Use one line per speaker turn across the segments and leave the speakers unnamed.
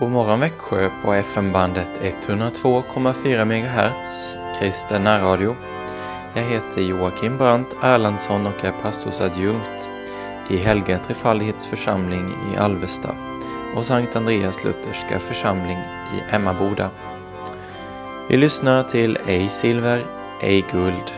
God morgon Växjö på FM-bandet 102,4 MHz, kristen närradio. Jag heter Joakim Brandt Erlandsson och är pastorsadjunkt i Helga Trefaldighets församling i Alvesta och Sankt Andreas Lutherska församling i Emmaboda. Vi lyssnar till Ej silver, ej guld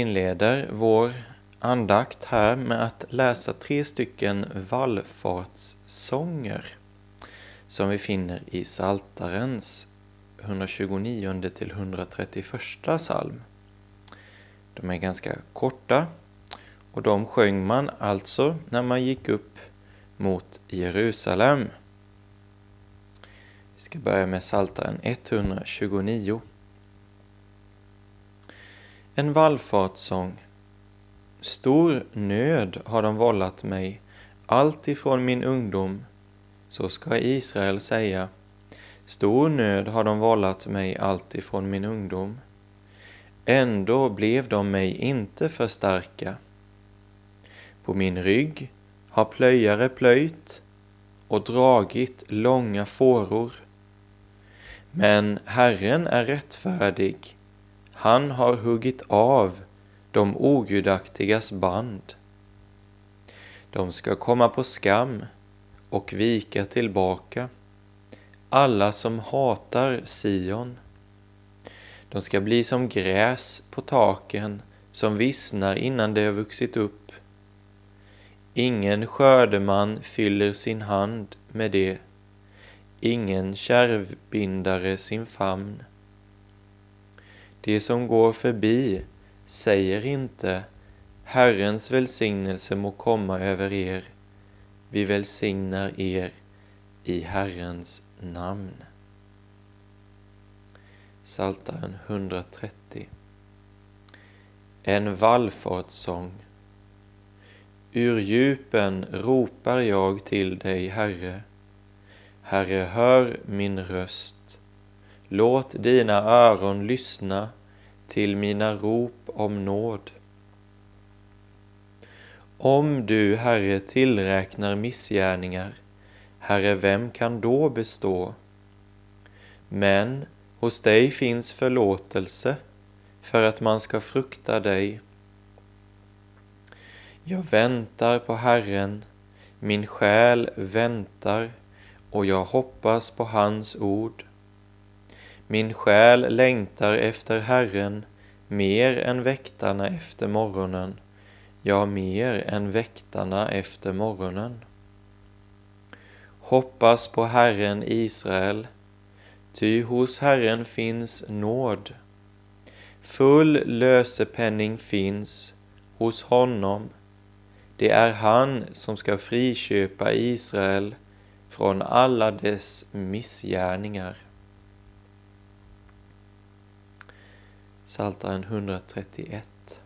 inleder vår andakt här med att läsa tre stycken vallfartssånger som vi finner i Saltarens 129 till 131 psalm. De är ganska korta och de sjöng man alltså när man gick upp mot Jerusalem. Vi ska börja med Saltaren 129. En vallfartssång. Stor nöd har de vållat mig, allt ifrån min ungdom. Så ska Israel säga. Stor nöd har de vållat mig allt ifrån min ungdom. Ändå blev de mig inte för starka. På min rygg har plöjare plöjt och dragit långa fåror. Men Herren är rättfärdig han har huggit av de ogudaktigas band. De ska komma på skam och vika tillbaka, alla som hatar Sion. De ska bli som gräs på taken som vissnar innan det har vuxit upp. Ingen skördeman fyller sin hand med det, ingen kärvbindare sin famn. De som går förbi säger inte Herrens välsignelse må komma över er. Vi välsignar er i Herrens namn. Saltaren 130 En vallfartssång Ur djupen ropar jag till dig, Herre. Herre, hör min röst. Låt dina öron lyssna till mina rop om nåd. Om du, Herre, tillräknar missgärningar, Herre, vem kan då bestå? Men hos dig finns förlåtelse för att man ska frukta dig. Jag väntar på Herren, min själ väntar och jag hoppas på hans ord. Min själ längtar efter Herren mer än väktarna efter morgonen, ja, mer än väktarna efter morgonen. Hoppas på Herren Israel, ty hos Herren finns nåd. Full lösepenning finns hos honom. Det är han som ska friköpa Israel från alla dess missgärningar. Psaltaren 131.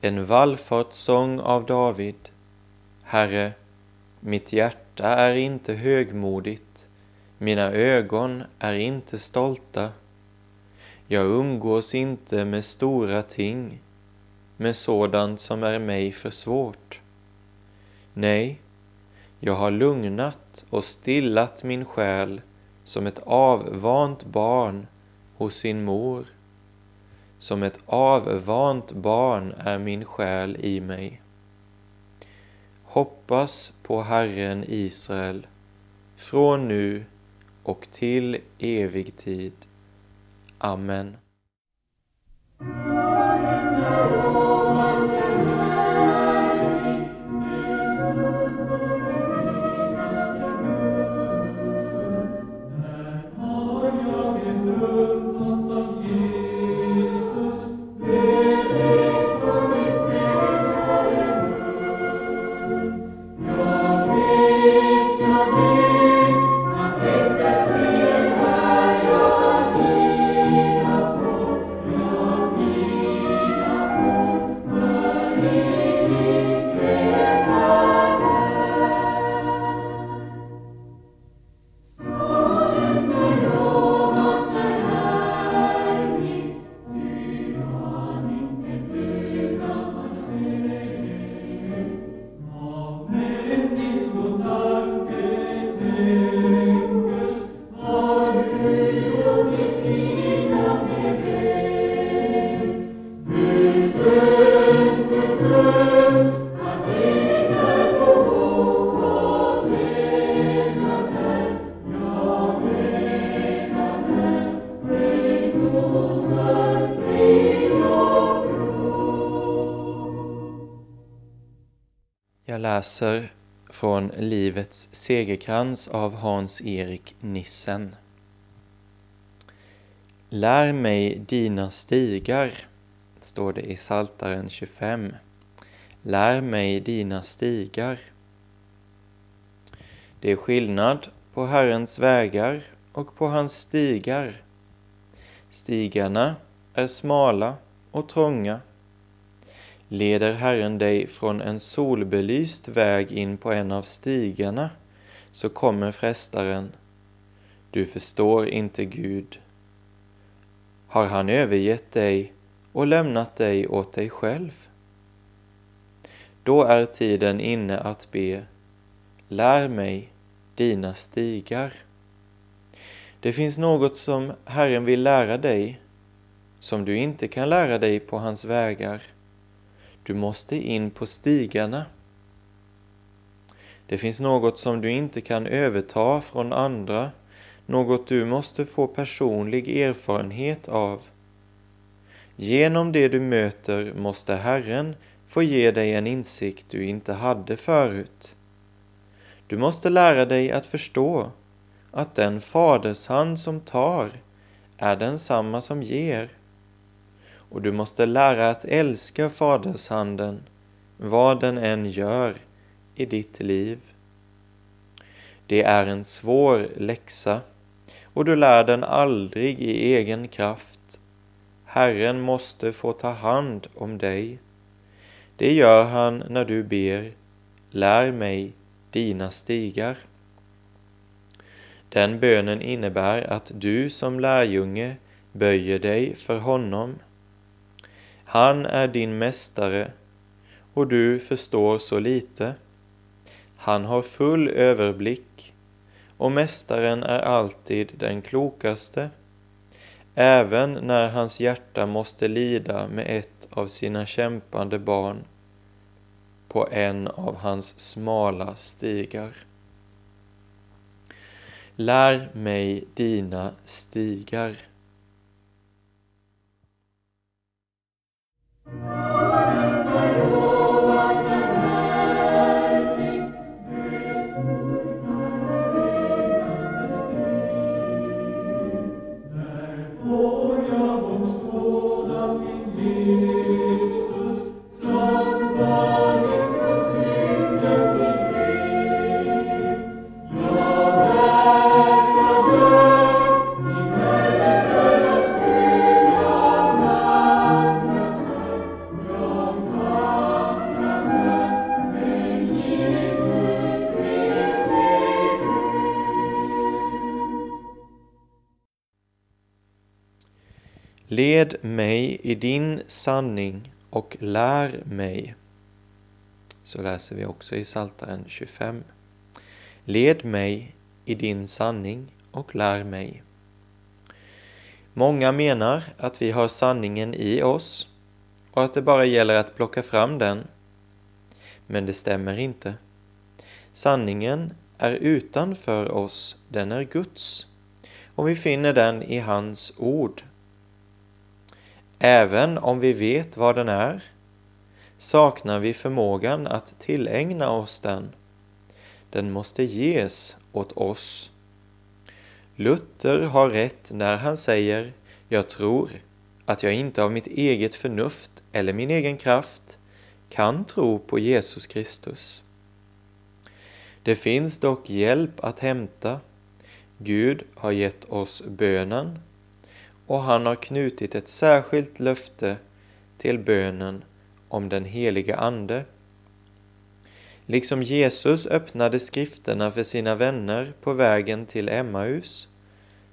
En vallfartssång av David. Herre, mitt hjärta är inte högmodigt, mina ögon är inte stolta. Jag umgås inte med stora ting, med sådant som är mig för svårt. Nej, jag har lugnat och stillat min själ som ett avvant barn hos sin mor. Som ett avvant barn är min själ i mig. Hoppas på Herren Israel, från nu och till evig tid. Amen. Jag läser från Livets segerkrans av Hans-Erik Nissen. Lär mig dina stigar, står det i Saltaren 25. Lär mig dina stigar. Det är skillnad på Herrens vägar och på hans stigar. Stigarna är smala och trånga Leder Herren dig från en solbelyst väg in på en av stigarna så kommer frestaren. Du förstår inte Gud. Har han övergett dig och lämnat dig åt dig själv? Då är tiden inne att be. Lär mig dina stigar. Det finns något som Herren vill lära dig som du inte kan lära dig på hans vägar. Du måste in på stigarna. Det finns något som du inte kan överta från andra, något du måste få personlig erfarenhet av. Genom det du möter måste Herren få ge dig en insikt du inte hade förut. Du måste lära dig att förstå att den fadershand som tar är densamma som ger och du måste lära att älska fadershanden, vad den än gör i ditt liv. Det är en svår läxa och du lär den aldrig i egen kraft. Herren måste få ta hand om dig. Det gör han när du ber Lär mig dina stigar. Den bönen innebär att du som lärjunge böjer dig för honom han är din mästare och du förstår så lite. Han har full överblick och mästaren är alltid den klokaste, även när hans hjärta måste lida med ett av sina kämpande barn på en av hans smala stigar. Lär mig dina stigar. Thank you. Led mig i din sanning och lär mig. Så läser vi också i Saltaren 25. Led mig i din sanning och lär mig. Många menar att vi har sanningen i oss och att det bara gäller att plocka fram den. Men det stämmer inte. Sanningen är utanför oss, den är Guds, och vi finner den i hans ord. Även om vi vet vad den är, saknar vi förmågan att tillägna oss den. Den måste ges åt oss. Luther har rätt när han säger ”Jag tror att jag inte av mitt eget förnuft eller min egen kraft kan tro på Jesus Kristus. Det finns dock hjälp att hämta. Gud har gett oss bönen och han har knutit ett särskilt löfte till bönen om den helige Ande. Liksom Jesus öppnade skrifterna för sina vänner på vägen till Emmaus,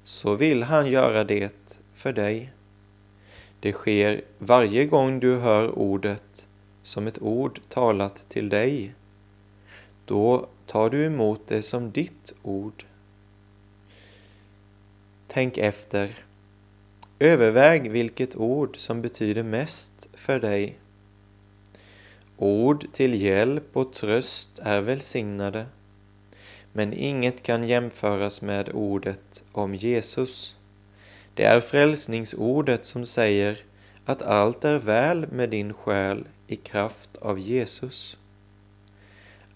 så vill han göra det för dig. Det sker varje gång du hör ordet som ett ord talat till dig. Då tar du emot det som ditt ord. Tänk efter. Överväg vilket ord som betyder mest för dig. Ord till hjälp och tröst är välsignade, men inget kan jämföras med ordet om Jesus. Det är frälsningsordet som säger att allt är väl med din själ i kraft av Jesus.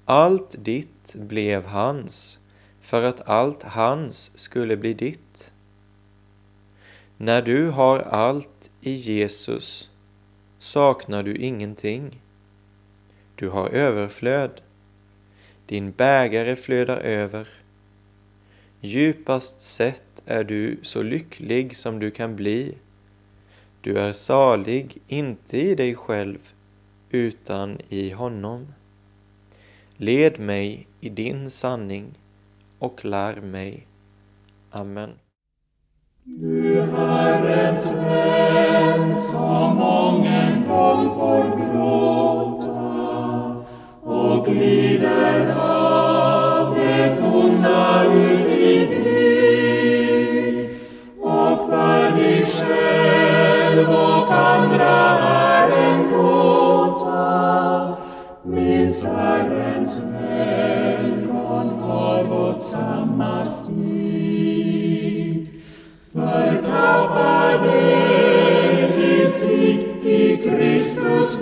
Allt ditt blev hans för att allt hans skulle bli ditt. När du har allt i Jesus saknar du ingenting. Du har överflöd. Din bägare flödar över. Djupast sett är du så lycklig som du kan bli. Du är salig, inte i dig själv, utan i honom. Led mig i din sanning och lär mig. Amen.
Du Herrens vän som mången gång får gråta och glider av det onda ut i deg i Kristus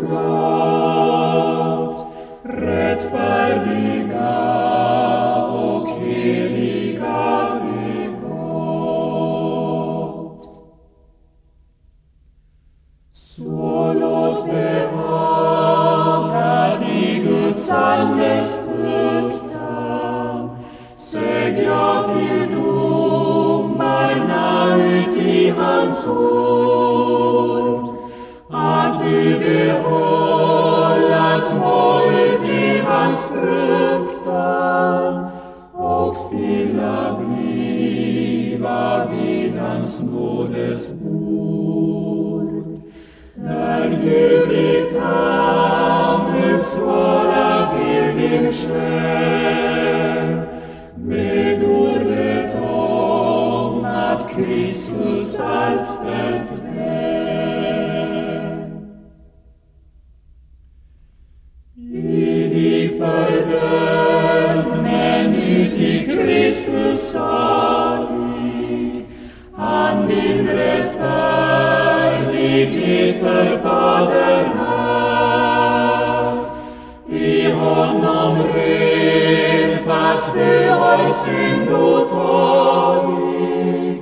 att du behålla små uti hans fruktan och stilla bliva vid hans nådes bord. Där ljuvligt hamnut svara vill din själ med ordet om att Kristus allt ställt sento tonic,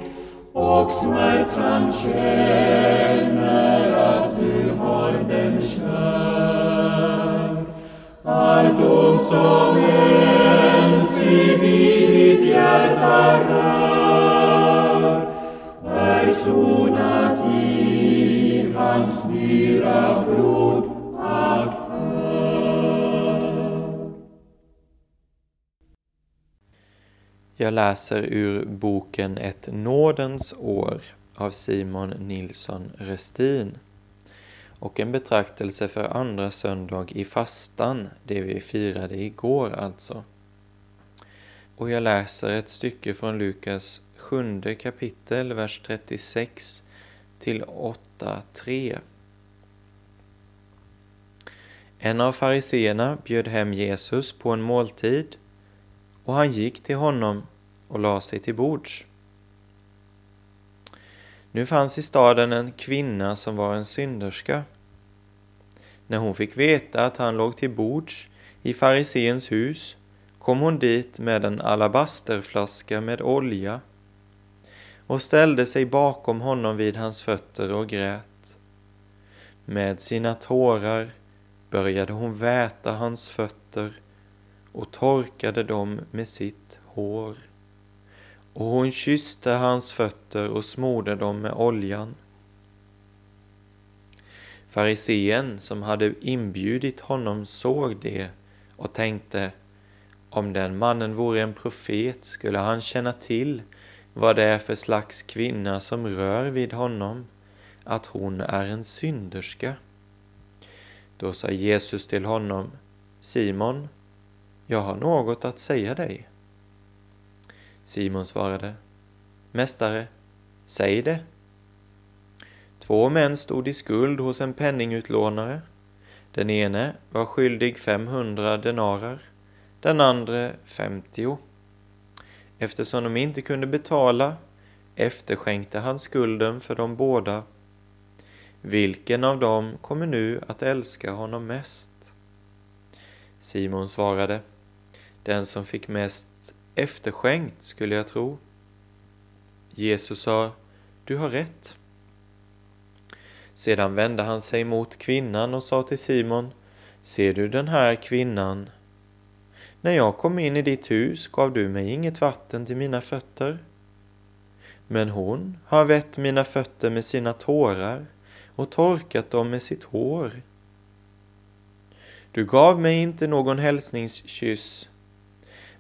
ox mertzan cenerat du horden scher, altum somen sibitit iet arrar,
Jag läser ur boken Ett nådens år av Simon Nilsson Restin och en betraktelse för andra söndag i fastan, det vi firade igår alltså. Och jag läser ett stycke från Lukas sjunde kapitel, vers 36 till 8.3. En av fariseerna bjöd hem Jesus på en måltid och han gick till honom och la sig till bords. Nu fanns i staden en kvinna som var en synderska. När hon fick veta att han låg till bords i fariseens hus kom hon dit med en alabasterflaska med olja och ställde sig bakom honom vid hans fötter och grät. Med sina tårar började hon väta hans fötter och torkade dem med sitt hår. Och hon kysste hans fötter och smorde dem med oljan. Farisén som hade inbjudit honom såg det och tänkte om den mannen vore en profet skulle han känna till vad det är för slags kvinna som rör vid honom, att hon är en synderska. Då sa Jesus till honom, Simon, jag har något att säga dig. Simon svarade, Mästare, säg det. Två män stod i skuld hos en penningutlånare. Den ene var skyldig 500 denarer, den andra 50. Eftersom de inte kunde betala efterskänkte han skulden för de båda. Vilken av dem kommer nu att älska honom mest? Simon svarade, den som fick mest efterskänkt skulle jag tro. Jesus sa, du har rätt. Sedan vände han sig mot kvinnan och sa till Simon, ser du den här kvinnan? När jag kom in i ditt hus gav du mig inget vatten till mina fötter. Men hon har vett mina fötter med sina tårar och torkat dem med sitt hår. Du gav mig inte någon hälsningskyss,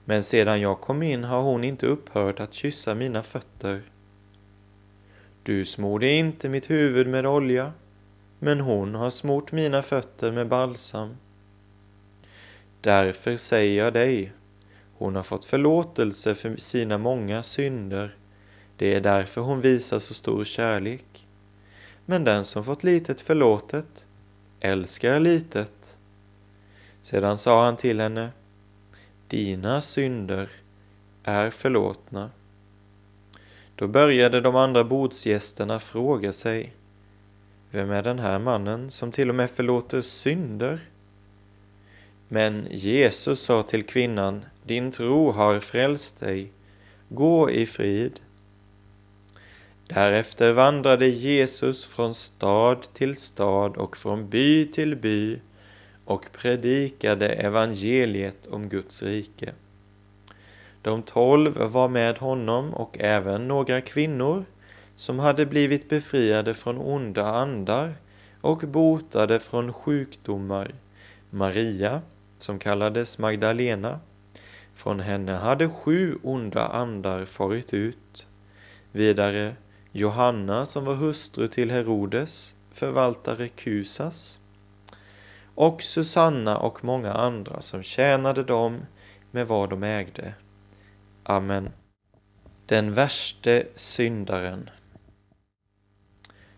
men sedan jag kom in har hon inte upphört att kyssa mina fötter. Du smorde inte mitt huvud med olja, men hon har smort mina fötter med balsam. Därför säger jag dig, hon har fått förlåtelse för sina många synder. Det är därför hon visar så stor kärlek. Men den som fått litet förlåtet älskar litet. Sedan sa han till henne, dina synder är förlåtna. Då började de andra bordsgästerna fråga sig, vem är den här mannen som till och med förlåter synder? Men Jesus sa till kvinnan, din tro har frälst dig, gå i frid. Därefter vandrade Jesus från stad till stad och från by till by och predikade evangeliet om Guds rike. De tolv var med honom och även några kvinnor som hade blivit befriade från onda andar och botade från sjukdomar. Maria, som kallades Magdalena. Från henne hade sju onda andar farit ut. Vidare Johanna som var hustru till Herodes, förvaltare Kusas och Susanna och många andra som tjänade dem med vad de ägde. Amen. Den värste syndaren.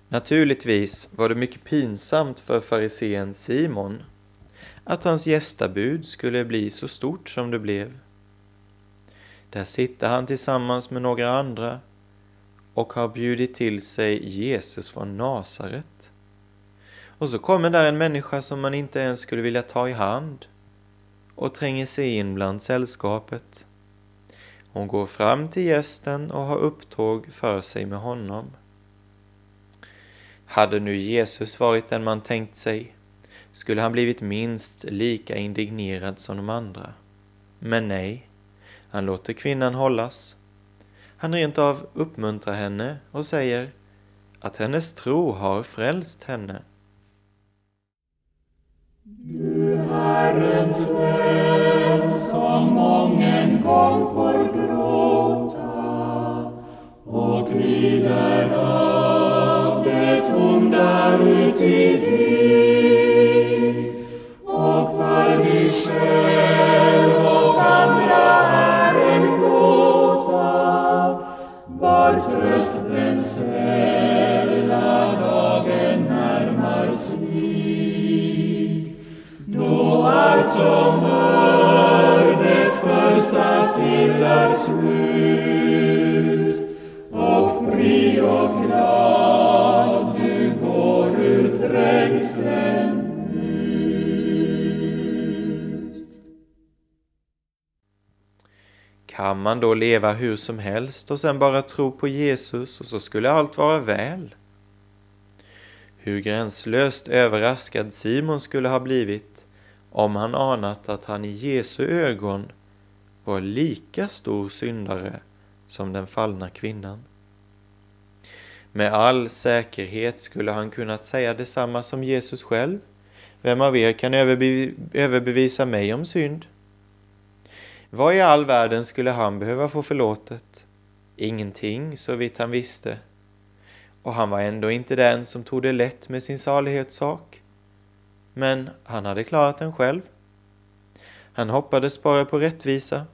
Naturligtvis var det mycket pinsamt för farisén Simon att hans gästabud skulle bli så stort som det blev. Där sitter han tillsammans med några andra och har bjudit till sig Jesus från Nasaret. Och så kommer där en människa som man inte ens skulle vilja ta i hand och tränger sig in bland sällskapet. Hon går fram till gästen och har upptåg för sig med honom. Hade nu Jesus varit den man tänkt sig skulle han blivit minst lika indignerad som de andra. Men nej, han låter kvinnan hållas. Han rent av uppmuntrar henne och säger att hennes tro har frälst henne.
Du Herrens vän som mången gång får gråta och lider av det onda uti dig och för dig själv
man då leva hur som helst och sen bara tro på Jesus och så skulle allt vara väl? Hur gränslöst överraskad Simon skulle ha blivit om han anat att han i Jesu ögon var lika stor syndare som den fallna kvinnan. Med all säkerhet skulle han kunnat säga detsamma som Jesus själv. Vem av er kan överbevisa mig om synd? Vad i all världen skulle han behöva få förlåtet? Ingenting, så vitt han visste. Och han var ändå inte den som tog det lätt med sin salighetssak. Men han hade klarat den själv. Han hoppades bara på rättvisa.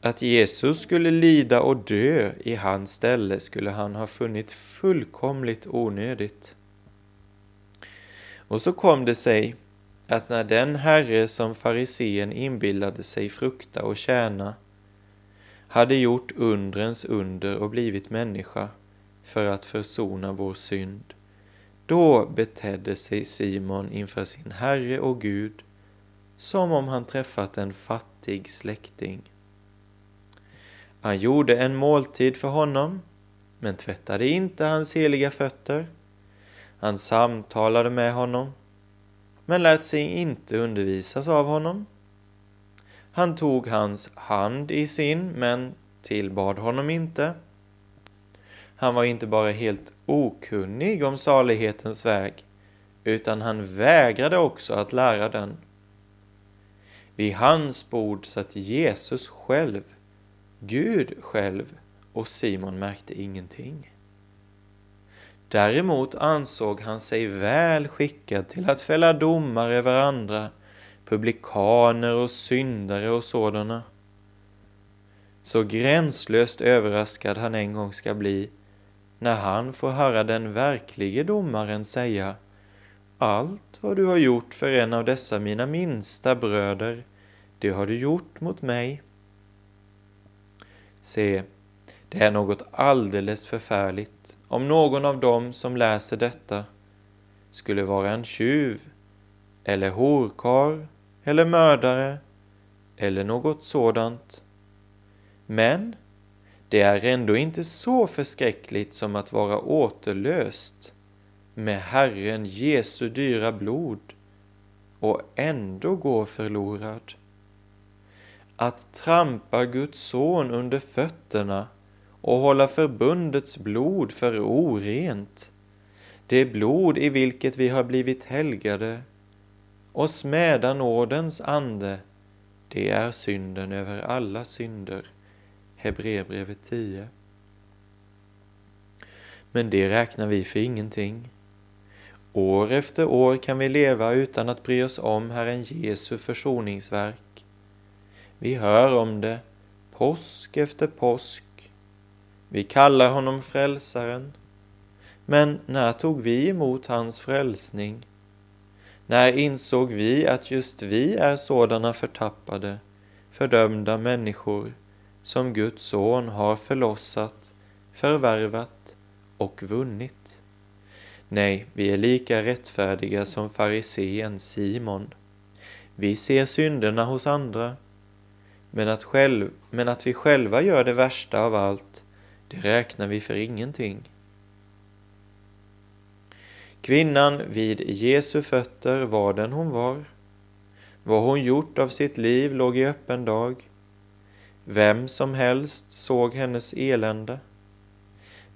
Att Jesus skulle lida och dö i hans ställe skulle han ha funnit fullkomligt onödigt. Och så kom det sig att när den herre som farisén inbillade sig frukta och tjäna hade gjort undrens under och blivit människa för att försona vår synd, då betedde sig Simon inför sin Herre och Gud som om han träffat en fattig släkting. Han gjorde en måltid för honom, men tvättade inte hans heliga fötter. Han samtalade med honom, men lät sig inte undervisas av honom. Han tog hans hand i sin, men tillbad honom inte. Han var inte bara helt okunnig om salighetens väg, utan han vägrade också att lära den. Vid hans bord satt Jesus själv, Gud själv, och Simon märkte ingenting. Däremot ansåg han sig väl skickad till att fälla domar över andra, publikaner och syndare och sådana. Så gränslöst överraskad han en gång ska bli när han får höra den verklige domaren säga Allt vad du har gjort för en av dessa mina minsta bröder, det har du gjort mot mig. Se, det är något alldeles förfärligt om någon av dem som läser detta skulle vara en tjuv eller horkar eller mördare eller något sådant. Men det är ändå inte så förskräckligt som att vara återlöst med Herren Jesu dyra blod och ändå gå förlorad. Att trampa Guds son under fötterna och hålla förbundets blod för orent, det blod i vilket vi har blivit helgade, och smäda nådens ande, det är synden över alla synder. Hebreerbrevet 10. Men det räknar vi för ingenting. År efter år kan vi leva utan att bry oss om Herren Jesu försoningsverk. Vi hör om det påsk efter påsk. Vi kallar honom frälsaren. Men när tog vi emot hans frälsning? När insåg vi att just vi är sådana förtappade, fördömda människor som Guds son har förlossat, förvärvat och vunnit. Nej, vi är lika rättfärdiga som farisén Simon. Vi ser synderna hos andra, men att, själv, men att vi själva gör det värsta av allt, det räknar vi för ingenting. Kvinnan vid Jesu fötter var den hon var. Vad hon gjort av sitt liv låg i öppen dag. Vem som helst såg hennes elände.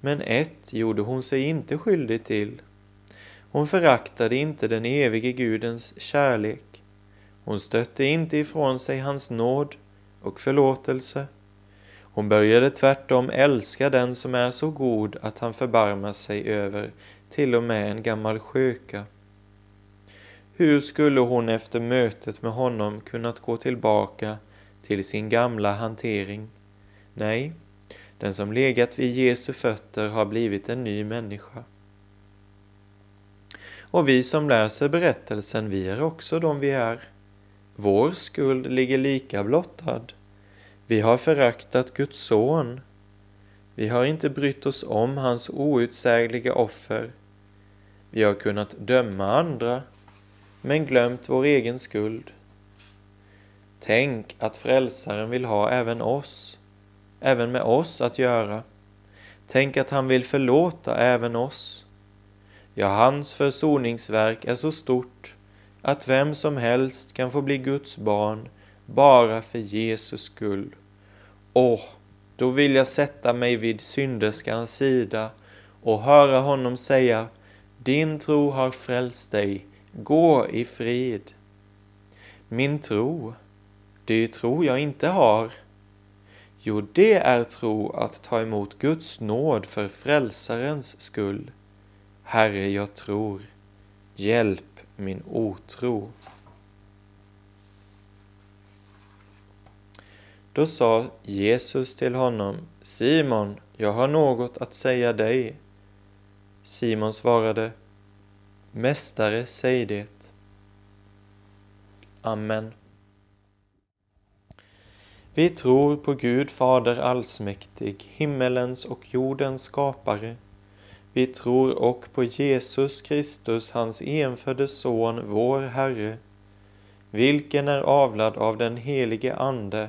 Men ett gjorde hon sig inte skyldig till. Hon föraktade inte den evige Gudens kärlek. Hon stötte inte ifrån sig hans nåd och förlåtelse. Hon började tvärtom älska den som är så god att han förbarmar sig över till och med en gammal sköka. Hur skulle hon efter mötet med honom kunnat gå tillbaka till sin gamla hantering. Nej, den som legat vid Jesu fötter har blivit en ny människa. Och vi som läser berättelsen, vi är också de vi är. Vår skuld ligger lika blottad. Vi har föraktat Guds son. Vi har inte brytt oss om hans outsägliga offer. Vi har kunnat döma andra, men glömt vår egen skuld. Tänk att frälsaren vill ha även oss, även med oss att göra. Tänk att han vill förlåta även oss. Ja, hans försoningsverk är så stort att vem som helst kan få bli Guds barn bara för Jesus skull. Åh, då vill jag sätta mig vid synderskans sida och höra honom säga Din tro har frälst dig, gå i frid. Min tro, det är tro jag inte har. Jo, det är tro att ta emot Guds nåd för frälsarens skull. Herre, jag tror. Hjälp min otro. Då sa Jesus till honom, Simon, jag har något att säga dig. Simon svarade, Mästare, säg det. Amen. Vi tror på Gud Fader allsmäktig, himmelens och jordens skapare. Vi tror och på Jesus Kristus, hans enfödde Son, vår Herre, vilken är avlad av den helige Ande,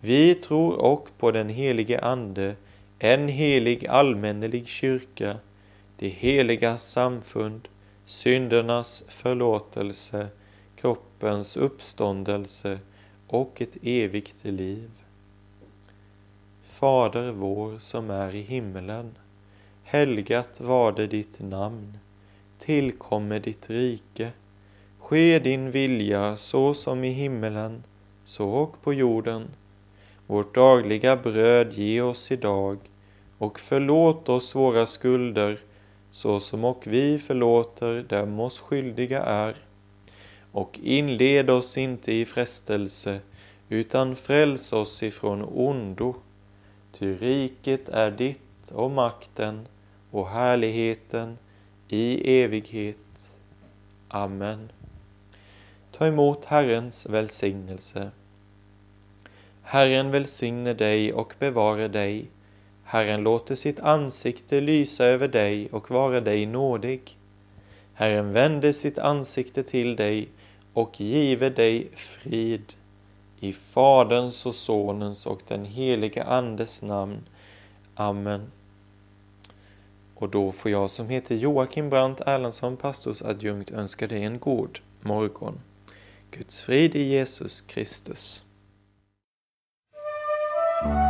Vi tror och på den helige Ande, en helig allmännelig kyrka, det heliga samfund, syndernas förlåtelse, kroppens uppståndelse och ett evigt liv. Fader vår som är i himmelen. Helgat varde ditt namn. Tillkomme ditt rike. Ske din vilja så som i himmelen, så och på jorden. Vårt dagliga bröd ge oss idag och förlåt oss våra skulder så som och vi förlåter dem oss skyldiga är. Och inled oss inte i frestelse utan fräls oss ifrån ondo. Ty riket är ditt och makten och härligheten i evighet. Amen. Ta emot Herrens välsignelse. Herren välsigne dig och bevare dig. Herren låter sitt ansikte lysa över dig och vara dig nådig. Herren vände sitt ansikte till dig och give dig frid. I Faderns och Sonens och den helige Andes namn. Amen. Och då får jag som heter Joakim Brandt Erlandsson, pastorsadjunkt, önska dig en god morgon. Guds frid i Jesus Kristus. Thank you.